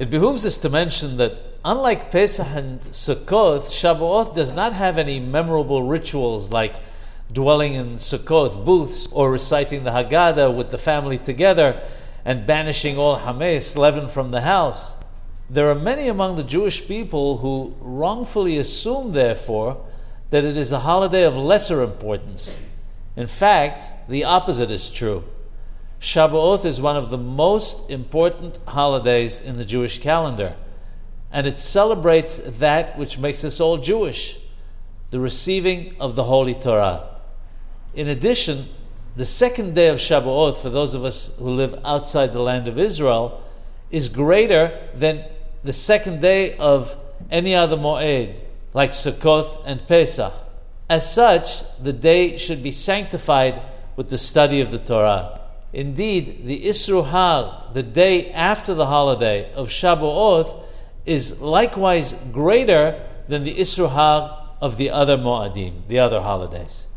It behooves us to mention that unlike Pesach and Sukkot, Shavuot does not have any memorable rituals like dwelling in Sukkot booths or reciting the Haggadah with the family together and banishing all Hames, leaven from the house. There are many among the Jewish people who wrongfully assume, therefore, that it is a holiday of lesser importance. In fact, the opposite is true. Shavuot is one of the most important holidays in the Jewish calendar, and it celebrates that which makes us all Jewish the receiving of the Holy Torah. In addition, the second day of Shavuot, for those of us who live outside the land of Israel, is greater than the second day of any other Moed, like Sukkot and Pesach. As such, the day should be sanctified with the study of the Torah. Indeed, the Isru Hag, the day after the holiday of Shavuot, is likewise greater than the Isru Hag of the other Moadim, the other holidays.